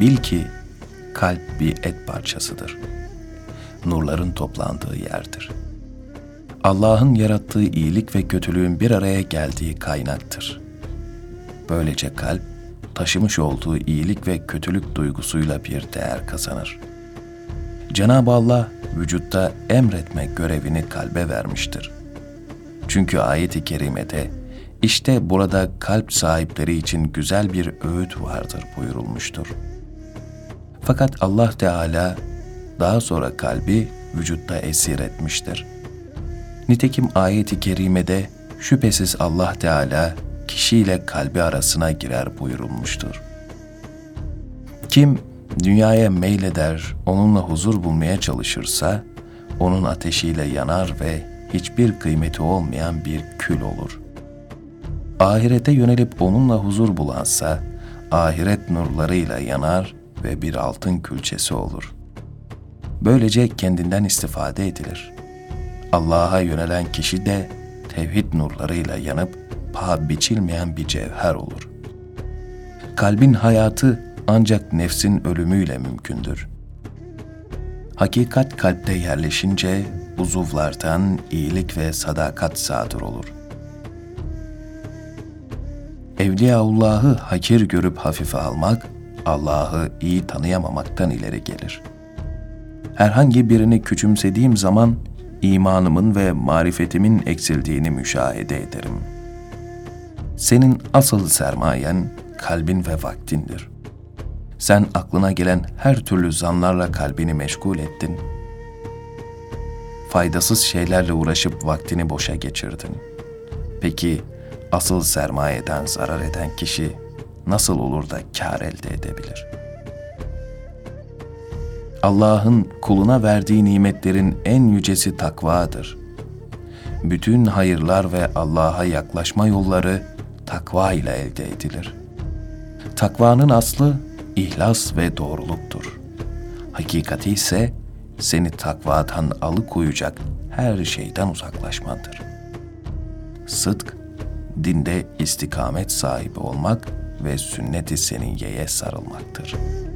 Bil ki kalp bir et parçasıdır. Nurların toplandığı yerdir. Allah'ın yarattığı iyilik ve kötülüğün bir araya geldiği kaynaktır. Böylece kalp taşımış olduğu iyilik ve kötülük duygusuyla bir değer kazanır. Cenab-ı Allah vücutta emretme görevini kalbe vermiştir. Çünkü ayet-i kerimede işte burada kalp sahipleri için güzel bir öğüt vardır buyurulmuştur. Fakat Allah Teala daha sonra kalbi vücutta esir etmiştir. Nitekim ayet-i kerimede şüphesiz Allah Teala kişiyle kalbi arasına girer buyurulmuştur. Kim dünyaya meyleder, onunla huzur bulmaya çalışırsa, onun ateşiyle yanar ve hiçbir kıymeti olmayan bir kül olur. Ahirete yönelip onunla huzur bulansa, ahiret nurlarıyla yanar ve bir altın külçesi olur. Böylece kendinden istifade edilir. Allah'a yönelen kişi de tevhid nurlarıyla yanıp paha biçilmeyen bir cevher olur. Kalbin hayatı ancak nefsin ölümüyle mümkündür. Hakikat kalpte yerleşince uzuvlardan iyilik ve sadakat sadır olur. Evliyaullah'ı hakir görüp hafife almak, Allah'ı iyi tanıyamamaktan ileri gelir. Herhangi birini küçümsediğim zaman imanımın ve marifetimin eksildiğini müşahede ederim. Senin asıl sermayen kalbin ve vaktindir. Sen aklına gelen her türlü zanlarla kalbini meşgul ettin. Faydasız şeylerle uğraşıp vaktini boşa geçirdin. Peki asıl sermayeden zarar eden kişi nasıl olur da kar elde edebilir? Allah'ın kuluna verdiği nimetlerin en yücesi takvadır. Bütün hayırlar ve Allah'a yaklaşma yolları takva ile elde edilir. Takvanın aslı ihlas ve doğruluktur. Hakikati ise seni takvadan alıkoyacak her şeyden uzaklaşmandır. Sıdk, dinde istikamet sahibi olmak ve sünnet-i seniyyeye sarılmaktır.''